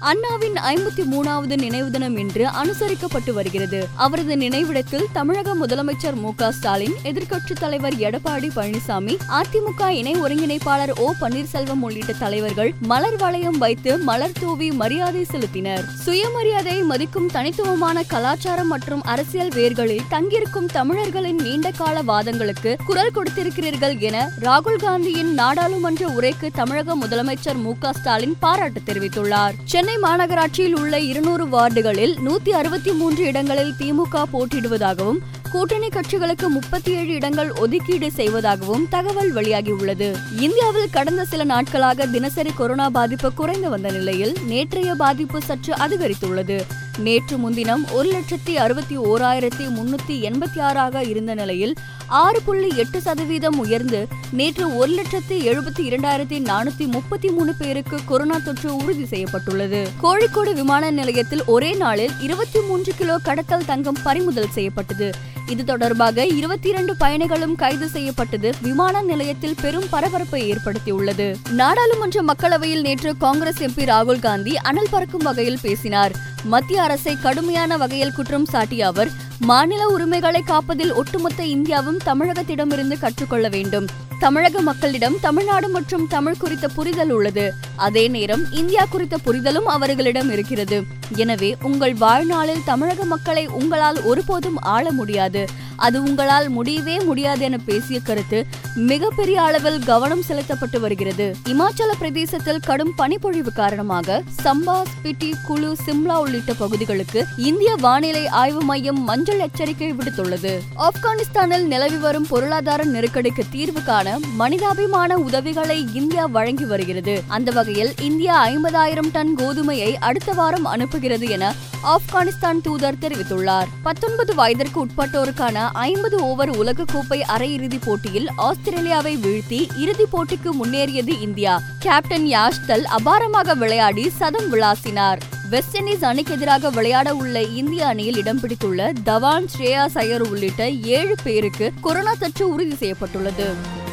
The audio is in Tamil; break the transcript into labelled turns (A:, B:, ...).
A: அண்ணாவின் ஐம்பத்தி மூணாவது நினைவு தினம் இன்று அனுசரிக்கப்பட்டு வருகிறது. அவரது நினைவிடத்தில் தமிழக முதலமைச்சர் மு ஸ்டாலின் எதிர்க்கட்சித் தலைவர் எடப்பாடி பழனிசாமி அதிமுக இணை ஒருங்கிணைப்பாளர் ஓ பன்னீர்செல்வம் உள்ளிட்ட தலைவர்கள் மலர் வளையம் வைத்து மலர் தூவி மரியாதை செலுத்தினர். சுயமரியாதையை மதிக்கும் தனித்துவமான கலாச்சாரம் மற்றும் அரசியல் வேர்களில் தங்கியிருக்கும் தமிழர்களின் நீண்ட கால வாதங்களுக்கு குரல் கொடுத்திருக்கிறீர்கள் என ராகுல் காந்தியின் நாடாளுமன்ற உரைக்கு தமிழக முதலமைச்சர் மு ஸ்டாலின் பாராட்டு தெரிவித்துள்ளார். சென்னை மாநகராட்சியில் உள்ள இருநூறு வார்டுகளில் நூத்தி அறுபத்தி மூன்று இடங்களில் திமுக போட்டியிடுவதாகவும் கூட்டணி கட்சிகளுக்கு முப்பத்தி ஏழு இடங்கள் ஒதுக்கீடு செய்வதாகவும் தகவல் வெளியாகியுள்ளது. இந்தியாவில் கடந்த சில நாட்களாக தினசரி கொரோனா பாதிப்பு குறைந்து வந்த நிலையில் நேற்றைய பாதிப்பு சற்று அதிகரித்துள்ளது. நேற்று முன்தினம் ஒரு லட்சத்தி அறுபத்தி ஓராயிரத்தி முன்னூத்தி எண்பத்தி ஆறாக இருந்த நிலையில் ஆறு புள்ளி எட்டு சதவீதம் உயர்ந்து நேற்று ஒரு லட்சத்தி எழுபத்தி இரண்டாயிரத்தி நானூத்தி முப்பத்தி மூணு பேருக்கு கொரோனா தொற்று உறுதி செய்யப்பட்டுள்ளது. கோழிக்கோடு விமான நிலையத்தில் ஒரே நாளில் இருபத்தி மூன்று கிலோ கடத்தல் தங்கம் பறிமுதல் செய்யப்பட்டது. இது தொடர்பாக இருபத்தி இரண்டு பயணிகளும் கைது செய்யப்பட்டது விமான நிலையத்தில் பெரும் பரபரப்பை ஏற்படுத்தியுள்ளது. நாடாளுமன்ற மக்களவையில் நேற்று காங்கிரஸ் எம்பி ராகுல் காந்தி அனல் பறக்கும் வகையில் பேசினார். மத்திய அரசை கடுமையான வகையில் குற்றம் சாட்டிய அவர் மாநில உரிமைகளை காப்பதில் ஒட்டுமொத்த இந்தியாவும் தமிழகத்திடமிருந்து கற்றுக்கொள்ள வேண்டும். தமிழக மக்களிடம் தமிழ்நாடு மற்றும் தமிழ் குறித்த புரிதல் உள்ளது. அதே நேரம் இந்தியா குறித்த புரிதலும் அவர்களிடம் இருக்கிறது. எனவே உங்கள் வாழ்நாளில் தமிழக மக்களை உங்களால் ஒருபோதும் ஆள முடியாது. அது உங்களால் முடியவே முடியாது என பேசிய கருத்து மிகப்பெரிய அளவில் கவனம் செலுத்தப்பட்டு வருகிறது. இமாச்சல பிரதேசத்தில் கடும் பனிப்பொழிவு காரணமாக சம்பா ஸ்பிட்டி குழு சிம்லா உள்ளிட்ட பகுதிகளுக்கு இந்திய வானிலை ஆய்வு மையம் மஞ்சள் எச்சரிக்கை விடுத்துள்ளது. ஆப்கானிஸ்தானில் நிலவி வரும் பொருளாதார நெருக்கடிக்கு தீர்வு காண மனிதாபிமான உதவிகளை இந்தியா வழங்கி வருகிறது. அந்த வகையில் இந்தியா ஐம்பதாயிரம் டன் கோதுமையை அடுத்த வாரம் அனுப்புகிறது என ஆப்கானிஸ்தான் தூதர் தெரிவித்துள்ளார். பத்தொன்பது வயதிற்கு உட்பட்டோருக்கான ஐம்பது ஓவர் உலகக்கோப்பை அரையிறுதிப் போட்டியில் ஆஸ்திரேலியாவை வீழ்த்தி இறுதிப் போட்டிக்கு முன்னேறியது இந்தியா. கேப்டன் யாஷ்தல் அபாரமாக விளையாடி சதம் விளாசினார். வெஸ்ட் இண்டீஸ் அணிக்கு எதிராக விளையாட உள்ள இந்திய அணியில் இடம் பிடித்துள்ள தவான் ஸ்ரேயா சையர் உள்ளிட்ட ஏழு பேருக்கு கொரோனா தொற்று உறுதி செய்யப்பட்டுள்ளது.